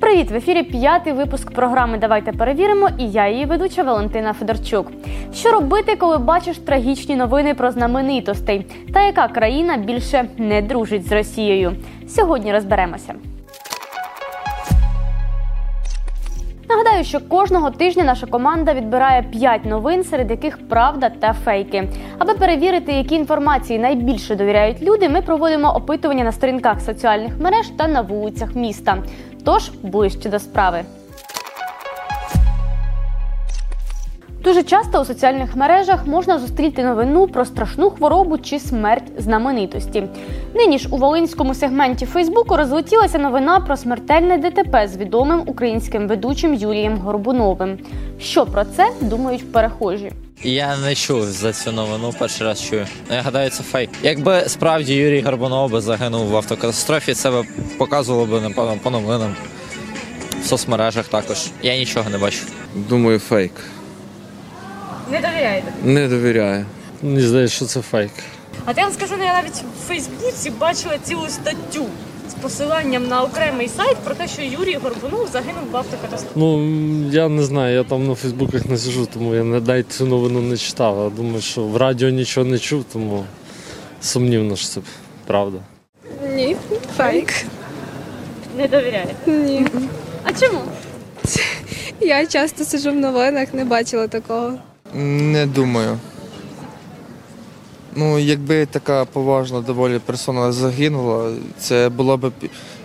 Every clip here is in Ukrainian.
Привіт! В ефірі п'ятий випуск програми Давайте перевіримо. І я її ведуча Валентина Федорчук. Що робити, коли бачиш трагічні новини про знаменитостей? Та яка країна більше не дружить з Росією? Сьогодні розберемося. Нагадаю, що кожного тижня наша команда відбирає 5 новин, серед яких правда та фейки. Аби перевірити, які інформації найбільше довіряють люди, ми проводимо опитування на сторінках соціальних мереж та на вулицях міста. Тож ближче до справи. Дуже часто у соціальних мережах можна зустріти новину про страшну хворобу чи смерть знаменитості. Нині ж у волинському сегменті Фейсбуку розлетілася новина про смертельне ДТП з відомим українським ведучим Юрієм Горбуновим. Що про це думають перехожі? Я не чув за цю новину, перший раз чую. Ну, Я гадаю, це фейк. Якби справді Юрій Горбунов би загинув в автокатастрофі, це б показувало б напевно по новинам в соцмережах також. Я нічого не бачу. Думаю, фейк. Не довіряєте. Не довіряю. Мені здається, що це фейк. А я вам скажу, я навіть в Фейсбуці бачила цілу статтю з посиланням на окремий сайт про те, що Юрій Горбунов загинув в автокатастрофі. Ну я не знаю, я там на Фейсбуках не сижу, тому я не дай цю новину не читав. Я думаю, що в радіо нічого не чув, тому сумнівно, що це правда. Ні, фейк. Не довіряєте. Ні. А чому? Я часто сиджу в новинах, не бачила такого. Не думаю. Ну, якби така поважна доволі персона загинула, це було б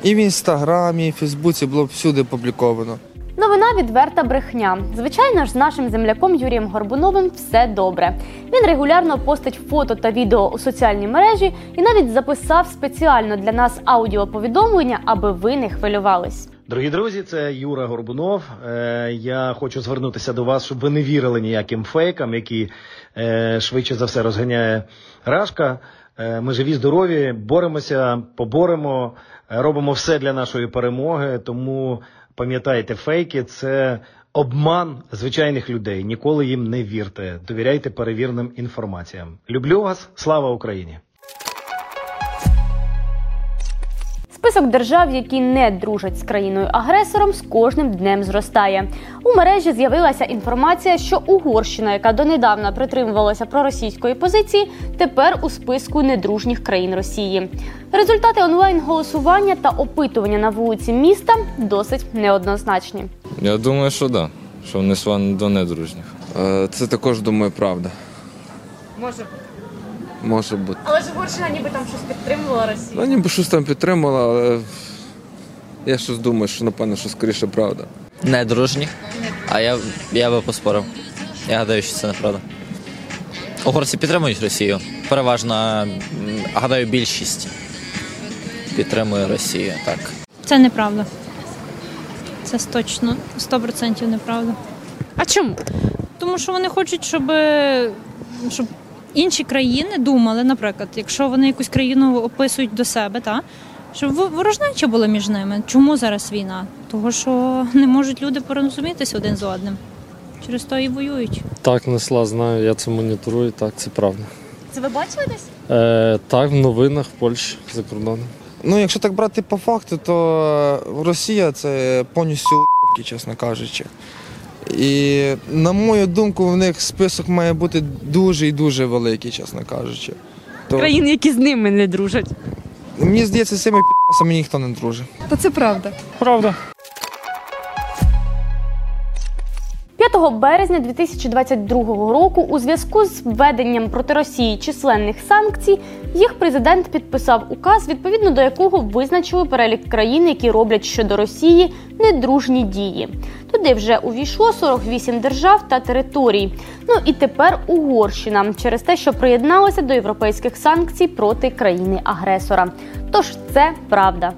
і в інстаграмі, і в Фейсбуці було б всюди опубліковано. Новина відверта брехня. Звичайно ж, з нашим земляком Юрієм Горбуновим все добре. Він регулярно постить фото та відео у соціальній мережі і навіть записав спеціально для нас аудіоповідомлення, аби ви не хвилювались. Дорогі друзі, це Юра Горбунов. Е, Я хочу звернутися до вас, щоб ви не вірили ніяким фейкам, які е, швидше за все розганяє Рашка. Е, Ми живі, здорові, боремося, поборемо, робимо все для нашої перемоги. Тому пам'ятайте, фейки це обман звичайних людей. Ніколи їм не вірте. Довіряйте перевіреним інформаціям. Люблю вас, слава Україні! Список держав, які не дружать з країною-агресором, з кожним днем зростає. У мережі з'явилася інформація, що Угорщина, яка донедавна притримувалася проросійської позиції, тепер у списку недружніх країн Росії. Результати онлайн-голосування та опитування на вулиці міста досить неоднозначні. Я думаю, що да. Що вони свані до недружніх. Е, Це також думаю, правда. Може бути. Може бути. Але ж Угорщина ніби там щось підтримувала Росію. Ну, ніби щось там підтримала, але я щось думаю, що напевно, що скоріше правда. Недружні. А я, я би поспорив. Я гадаю, що це неправда. Угорці підтримують Росію. Переважно, гадаю, більшість підтримує Росію. Так. Це неправда. Це точно 100% неправда. А чому? Тому що вони хочуть, щоб, щоб інші країни думали, наприклад, якщо вони якусь країну описують до себе, та, щоб во- ворожнеча була між ними. Чому зараз війна? Того, що не можуть люди порозумітися один з одним. Через то і воюють. Так, несла, знаю, я це моніторую, так, це правда. Це ви бачили десь? Е, так, в новинах в Польщі за кордоном. Ну, якщо так брати по факту, то Росія це повністю чесно кажучи. І на мою думку, в них список має бути дуже і дуже великий, чесно кажучи. То, Країн, які з ними не дружать. Мені здається, з цими підписами ніхто не дружить. Та це правда. Правда. 5 березня 2022 року у зв'язку з введенням проти Росії численних санкцій їх президент підписав указ, відповідно до якого визначили перелік країн, які роблять щодо Росії недружні дії. Туди вже увійшло 48 держав та територій. Ну і тепер Угорщина через те, що приєдналася до європейських санкцій проти країни-агресора. Тож це правда.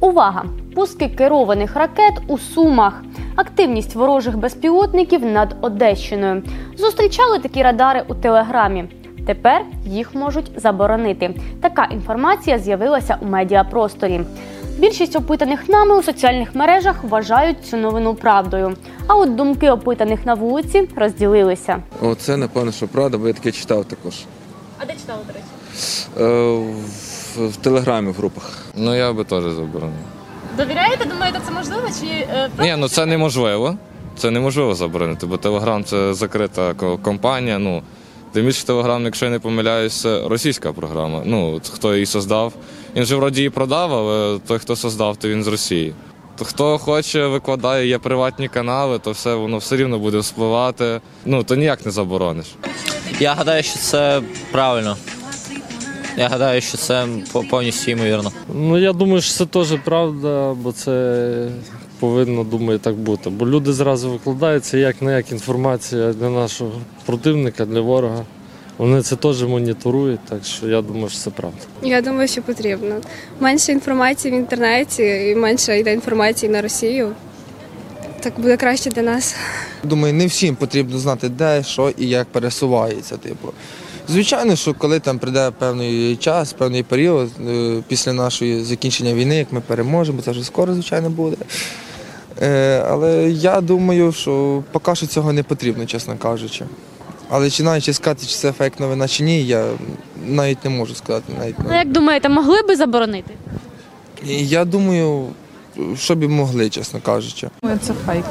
Увага! Пуски керованих ракет у Сумах. Активність ворожих безпілотників над Одещиною. Зустрічали такі радари у телеграмі. Тепер їх можуть заборонити. Така інформація з'явилася у медіапросторі. Більшість опитаних нами у соціальних мережах вважають цю новину правдою. А от думки опитаних на вулиці розділилися. Оце, напевно, що правда, бо я таке читав також. А де читали, до речі? Е, в, в телеграмі в групах. Ну я би теж заборонив. Довіряєте? Думаєте, це можливо? Чи е, Ні, ну це неможливо. Це неможливо заборонити, бо Телеграм це закрита ко- компанія. Ну, тим більше Телеграм, якщо я не помиляюсь, це російська програма. Ну, от хто її создав. Він же вроді її продав, але той, хто создав, то він з Росії. То хто хоче, викладає, є приватні канали, то все воно все рівно буде вспливати. Ну, то ніяк не заборониш. Я гадаю, що це правильно. Я гадаю, що це по- повністю ймовірно. Ну я думаю, що це теж правда, бо це повинно, думаю, так бути. Бо люди зразу викладаються як не як інформація для нашого противника, для ворога. Вони це теж моніторують, так що я думаю, що це правда. Я думаю, що потрібно. Менше інформації в інтернеті і менше йде інформації на Росію. Так буде краще для нас. Думаю, не всім потрібно знати, де, що і як пересувається. Типу. Звичайно, що коли там прийде певний час, певний період е, після нашої закінчення війни, як ми переможемо, це вже скоро, звичайно, буде. Е, Але я думаю, що поки що цього не потрібно, чесно кажучи. Але чи навіть чи сказати, чи це фейк новина чи ні, я навіть не можу сказати. Навіть Ну, як думаєте, могли би заборонити? Я думаю, що б могли, чесно кажучи. Це фейк.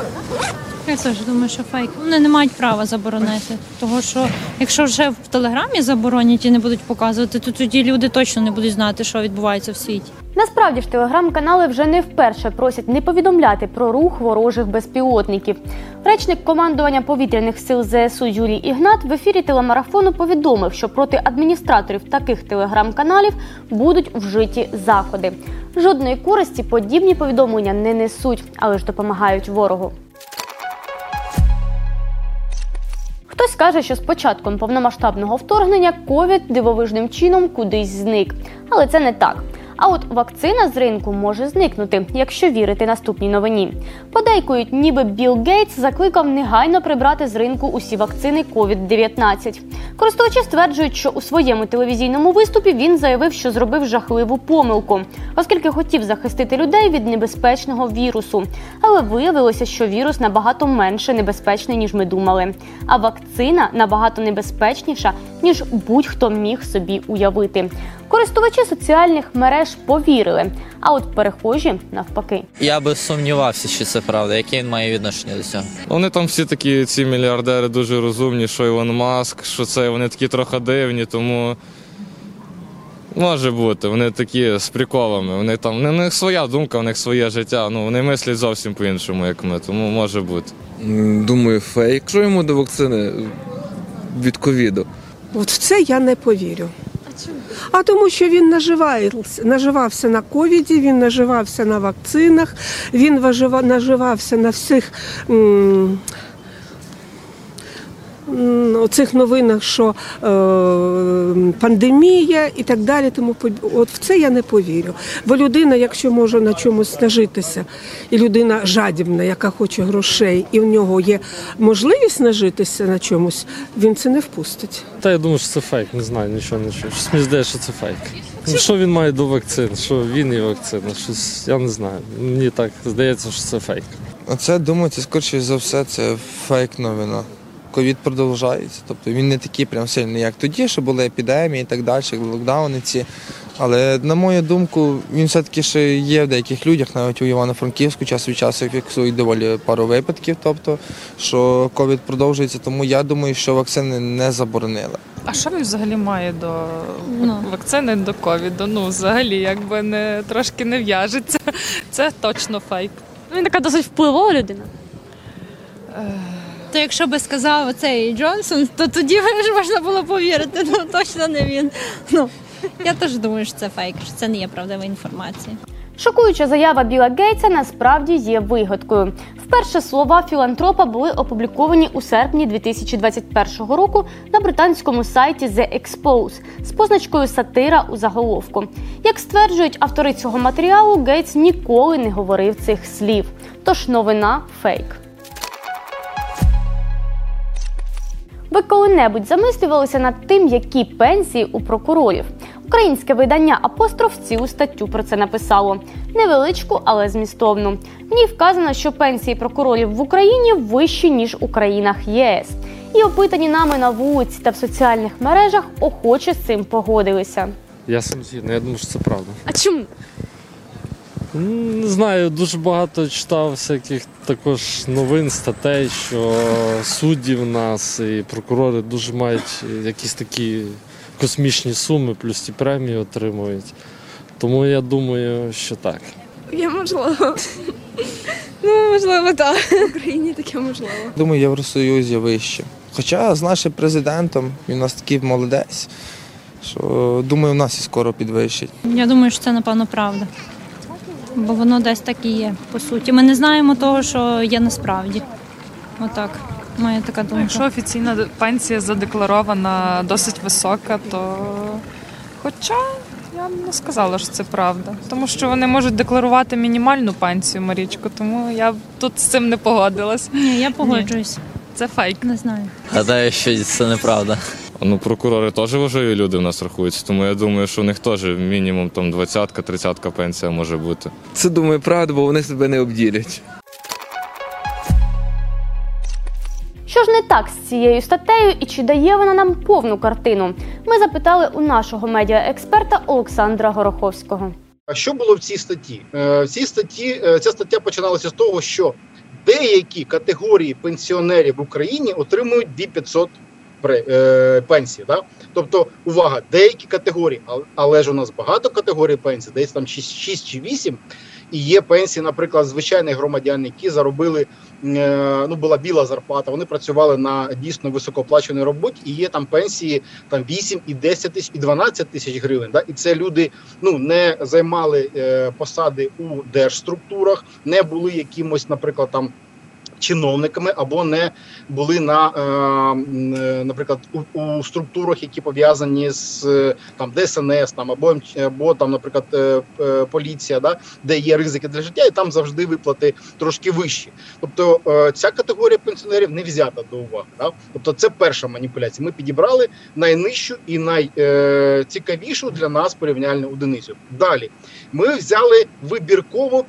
Я теж думаю, що фейк. Вони не мають права заборонити. Того що якщо вже в телеграмі заборонять і не будуть показувати, то тоді люди точно не будуть знати, що відбувається в світі. Насправді ж телеграм-канали вже не вперше просять не повідомляти про рух ворожих безпілотників. Речник командування повітряних сил ЗСУ Юрій Ігнат в ефірі телемарафону повідомив, що проти адміністраторів таких телеграм-каналів будуть вжиті заходи. Жодної користі подібні повідомлення не несуть, але ж допомагають ворогу. Хтось каже, що з початком повномасштабного вторгнення ковід дивовижним чином кудись зник. Але це не так. А от вакцина з ринку може зникнути, якщо вірити наступній новині. Подейкують, ніби Білл Гейтс закликав негайно прибрати з ринку усі вакцини COVID-19. Користувачі стверджують, що у своєму телевізійному виступі він заявив, що зробив жахливу помилку, оскільки хотів захистити людей від небезпечного вірусу. Але виявилося, що вірус набагато менше небезпечний, ніж ми думали. А вакцина набагато небезпечніша, ніж будь-хто міг собі уявити. Користувачі соціальних мереж повірили, а от перехожі навпаки. Я би сумнівався, що це правда. Яке він має відношення до цього? Вони там всі такі, ці мільярдери дуже розумні, що Ілон Маск, що це вони такі трохи дивні, тому може бути. Вони такі з приколами. Вони там, у них своя думка, у них своє життя. Ну, вони мислять зовсім по-іншому, як ми, тому може бути. Думаю, фейк. Що йому до вакцини від ковіду? От в це я не повірю. А тому, що він наживався, наживався на ковіді, він наживався на вакцинах, він наживався на всіх м, оцих новинах, що е, пандемія і так далі. Тому от в це я не повірю. Бо людина, якщо може на чомусь нажитися, і людина жадібна, яка хоче грошей, і в нього є можливість нажитися на чомусь, він це не впустить. Та я думаю, що це фейк, не знаю, нічого не чую. Щось мені здається, що це фейк. Ну, що він має до вакцин? Що він і вакцина? Щось я не знаю. Мені так здається, що це фейк. Оце думаю, це скоріше за все, це фейк новина. Ковід продовжується. Тобто він не такий прям сильний, як тоді, що були епідемії і так далі, локдауни ці. Але на мою думку, він все-таки ще є в деяких людях, навіть у Івано-Франківську час від часу фіксують доволі пару випадків, тобто, що ковід продовжується, тому я думаю, що вакцини не заборонили. А що він взагалі має до Ну. вакцини до ковіду? Ну, взагалі, якби не трошки не в'яжеться. Це точно фейк. Він така досить впливова людина. То якщо би сказав цей Джонсон, то тоді ж можна було повірити. Ну точно не він. Ну я теж думаю, що це фейк, що це не є правдива інформація. Шокуюча заява Біла Гейтса насправді є вигадкою. Вперше слова філантропа були опубліковані у серпні 2021 року на британському сайті The Expose з позначкою сатира у заголовку. Як стверджують автори цього матеріалу, Гейтс ніколи не говорив цих слів. Тож новина фейк. Ви коли-небудь замислювалися над тим, які пенсії у прокурорів? Українське видання Апостроф цілу статтю про це написало. Невеличку, але змістовну. В ній вказано, що пенсії прокурорів в Україні вищі ніж у країнах ЄС. І опитані нами на вулиці та в соціальних мережах охоче з цим погодилися. Я сам згідний, я думаю, що це правда. А чому? Не знаю, дуже багато читав всяких також новин, статей, що судді в нас і прокурори дуже мають якісь такі космічні суми, плюс ті премії отримують. Тому я думаю, що так. Я можливо. Ну, можливо, так. В Україні таке можливо. Думаю, Євросоюзі вище. Хоча з нашим президентом він у нас такий молодець, що думаю, в нас і скоро підвищить. Я думаю, що це напевно правда. Бо воно десь так і є, по суті. Ми не знаємо того, що є насправді. Отак. Моя така думка. Якщо офіційна пенсія задекларована досить висока, то хоча я б не сказала, що це правда. Тому що вони можуть декларувати мінімальну пенсію, Марічко, тому я б тут з цим не погодилась. Ні, я погоджуюсь. Це фейк. Не знаю. Гадаю, що це неправда. Ну, прокурори теж важливі люди в нас рахуються, тому я думаю, що у них теж мінімум там 20-30 пенсія може бути. Це думаю, правда, бо вони себе не обділять. Що ж не так з цією статтею і чи дає вона нам повну картину? Ми запитали у нашого медіаексперта Олександра Гороховського. А що було в цій статті? Е, В цій статті е, ця стаття починалася з того, що деякі категорії пенсіонерів в Україні отримують 2500 е. Да? Тобто, увага, деякі категорії, але ж у нас багато категорій пенсій, десь там 6, 6 чи 8. І є пенсії, наприклад, звичайних громадян, які заробили, е, ну була біла зарплата. Вони працювали на дійсно високооплаченій роботі, і є там пенсії там 8 і 10 тисяч і 12 тисяч гривень. Да? І це люди ну не займали е, посади у держструктурах, не були якимось, наприклад, там. Чиновниками або не були на, е, е, наприклад, у, структурах, які пов'язані з е, там ДСНС, там або або там, наприклад, поліція, да, де є ризики для життя, і там завжди виплати трошки вищі. Тобто ця категорія пенсіонерів не взята до уваги. Да? Тобто, це перша маніпуляція. Ми підібрали найнижчу і найцікавішу для нас порівняльну одиницю. Далі ми взяли вибірково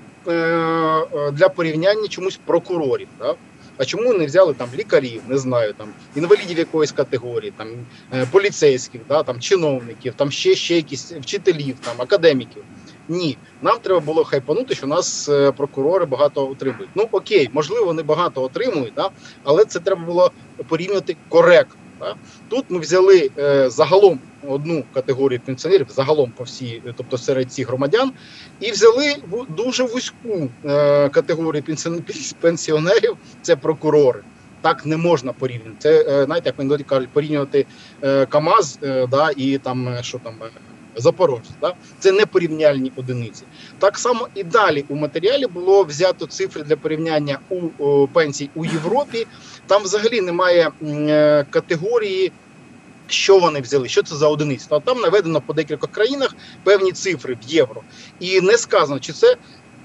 для порівняння чомусь прокурорів. Да? А чому не взяли там лікарів, не знаю, там інвалідів якоїсь категорії, там е, поліцейських, да, там чиновників, там ще ще якісь вчителів, там академіків. Ні, нам треба було хайпанути, що нас е, прокурори багато отримують. Ну окей, можливо, вони багато отримують, да, але це треба було порівняти коректно. Тут ми взяли е, загалом одну категорію пенсіонерів, загалом по всій, е, тобто серед цих громадян, і взяли дуже вузьку е, категорію пенсіонерів це прокурори. Так не можна порівняти. Це знаєте, як мені кажуть, порівнювати КАМАЗ да, і там що там. Запорожець, да? це не порівняльні одиниці. Так само і далі у матеріалі було взято цифри для порівняння у о, пенсій у Європі. Там взагалі немає е, категорії, що вони взяли, що це за одиниця? Та Там наведено по декількох країнах певні цифри в євро. І не сказано, чи це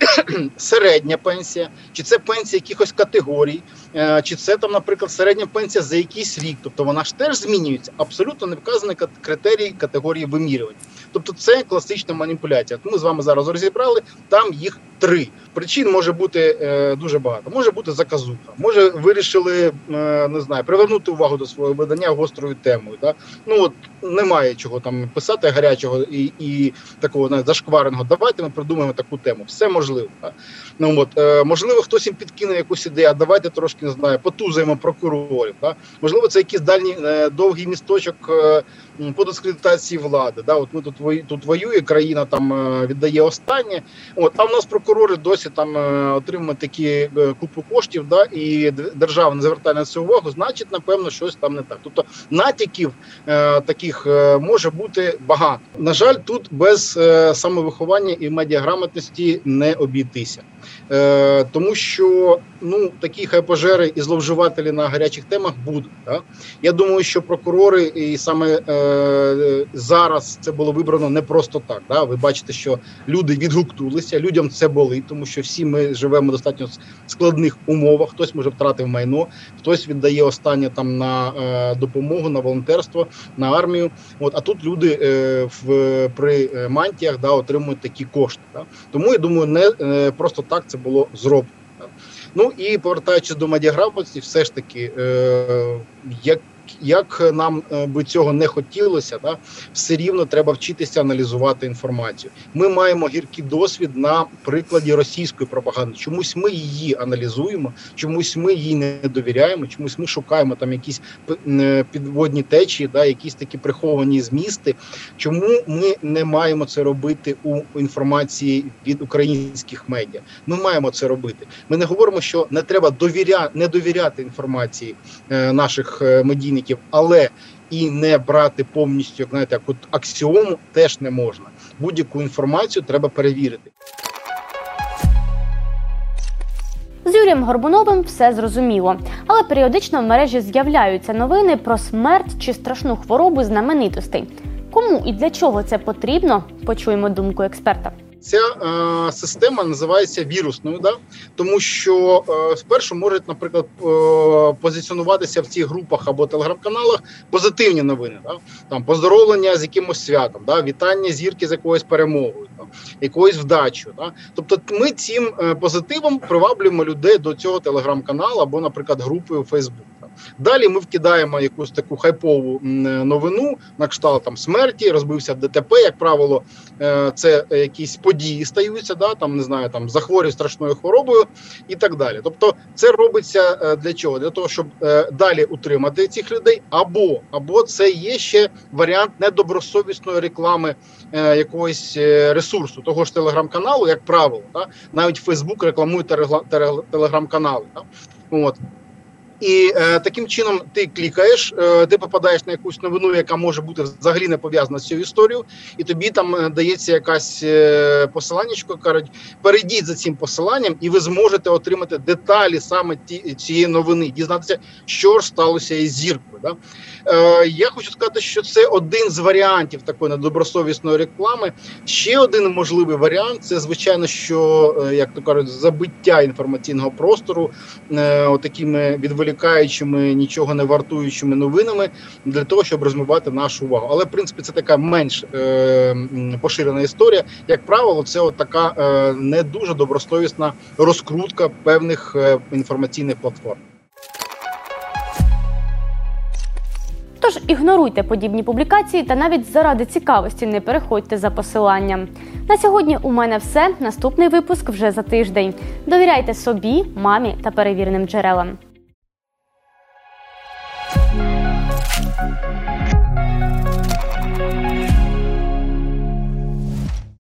середня пенсія, чи це пенсія якихось категорій, е, чи це там, наприклад, середня пенсія за якийсь рік. Тобто вона ж теж змінюється. Абсолютно не вказані критерії категорії вимірювання. Тобто це класична маніпуляція. Ми з вами зараз розібрали, там їх три. Причин може бути е, дуже багато. Може бути заказуха. Може, вирішили е, не знаю, привернути увагу до свого видання гострою темою. Да? Ну от немає чого там писати гарячого і, і такого навіть зашквареного. Давайте ми придумаємо таку тему. Все можливо. Да? Ну от е, можливо, хтось їм підкине якусь ідею. а Давайте трошки не знаю, потузаємо прокурорів. Да? Можливо, це якийсь дальній е, довгий місточок е, по дискредитації влади. Да? От ми тут тут воює, країна там е, віддає останнє. От а в нас прокурори досі там е, отримують такі е, купу коштів, да, і держава не звертає на це увагу. Значить, напевно, щось там не так. Тобто натяків е, таких може бути багато. На жаль, тут без е, самовиховання і медіаграмотності не обійтися. Е, тому що ну такі блогери і зловживателі на гарячих темах будуть. Так? Я думаю, що прокурори і саме е, зараз це було вибрано не просто так. Да? Ви бачите, що люди відгукнулися, людям це болить, тому що всі ми живемо в достатньо складних умовах. Хтось може втратив майно, хтось віддає останнє там на е, допомогу, на волонтерство, на армію. От а тут люди е, в при мантіях да, отримують такі кошти. Да? Тому я думаю, не е, просто так це було зроблено. Ну і повертаючись до медіаграмотності, все ж таки, е, як як нам е, би цього не хотілося, да, все рівно треба вчитися аналізувати інформацію. Ми маємо гіркий досвід на прикладі російської пропаганди. Чомусь ми її аналізуємо, чомусь ми їй не довіряємо, чомусь ми шукаємо там якісь е, підводні течії, да, якісь такі приховані змісти. Чому ми не маємо це робити у інформації від українських медіа? Ми маємо це робити. Ми не говоримо, що не треба довіря... не довіряти інформації е, наших е, медійних але і не брати повністю, як знаєте, як от аксіому теж не можна. Будь-яку інформацію треба перевірити. З Юрієм Горбуновим все зрозуміло, але періодично в мережі з'являються новини про смерть чи страшну хворобу знаменитостей. Кому і для чого це потрібно? Почуємо думку експерта. Ця е, система називається вірусною, да? тому що е, спершу можуть, наприклад, е, позиціонуватися в цих групах або телеграм-каналах позитивні новини, да? там поздоровлення з якимось святом, да? вітання зірки з якоюсь перемогою, да? якоюсь вдачею. Да? Тобто, ми цим е, позитивом приваблюємо людей до цього телеграм-каналу або, наприклад, групи у Фейсбук. Далі ми вкидаємо якусь таку хайпову новину на кшталт там смерті, розбився ДТП. Як правило, е, це якісь події стаються, да там не знаю, там захворює страшною хворобою і так далі. Тобто, це робиться е, для чого? Для того, щоб е, далі утримати цих людей, або або це є ще варіант недобросовісної реклами якогось ресурсу, того ж телеграм-каналу, як правило, да? навіть Фейсбук рекламує телеграм-канали. Да? От і е, таким чином ти клікаєш, е, ти попадаєш на якусь новину, яка може бути взагалі не пов'язана з цією історією, і тобі там е, дається якась е, посиланнячко, кажуть, перейдіть за цим посиланням, і ви зможете отримати деталі саме ті, цієї новини, дізнатися, що ж сталося із зіркою. Да? Е, Я хочу сказати, що це один з варіантів такої недобросовісної реклами. Ще один можливий варіант це звичайно, що е, як то кажуть, забиття інформаційного простору е, такими відволікаючими, нічого не вартуючими новинами для того, щоб розмивати нашу увагу. Але в принципі це така менш е, поширена історія. Як правило, це от така е, не дуже добросовісна розкрутка певних е, інформаційних платформ. Тож ігноруйте подібні публікації та навіть заради цікавості не переходьте за посиланням. На сьогодні у мене все. Наступний випуск вже за тиждень. Довіряйте собі, мамі та перевіреним джерелам.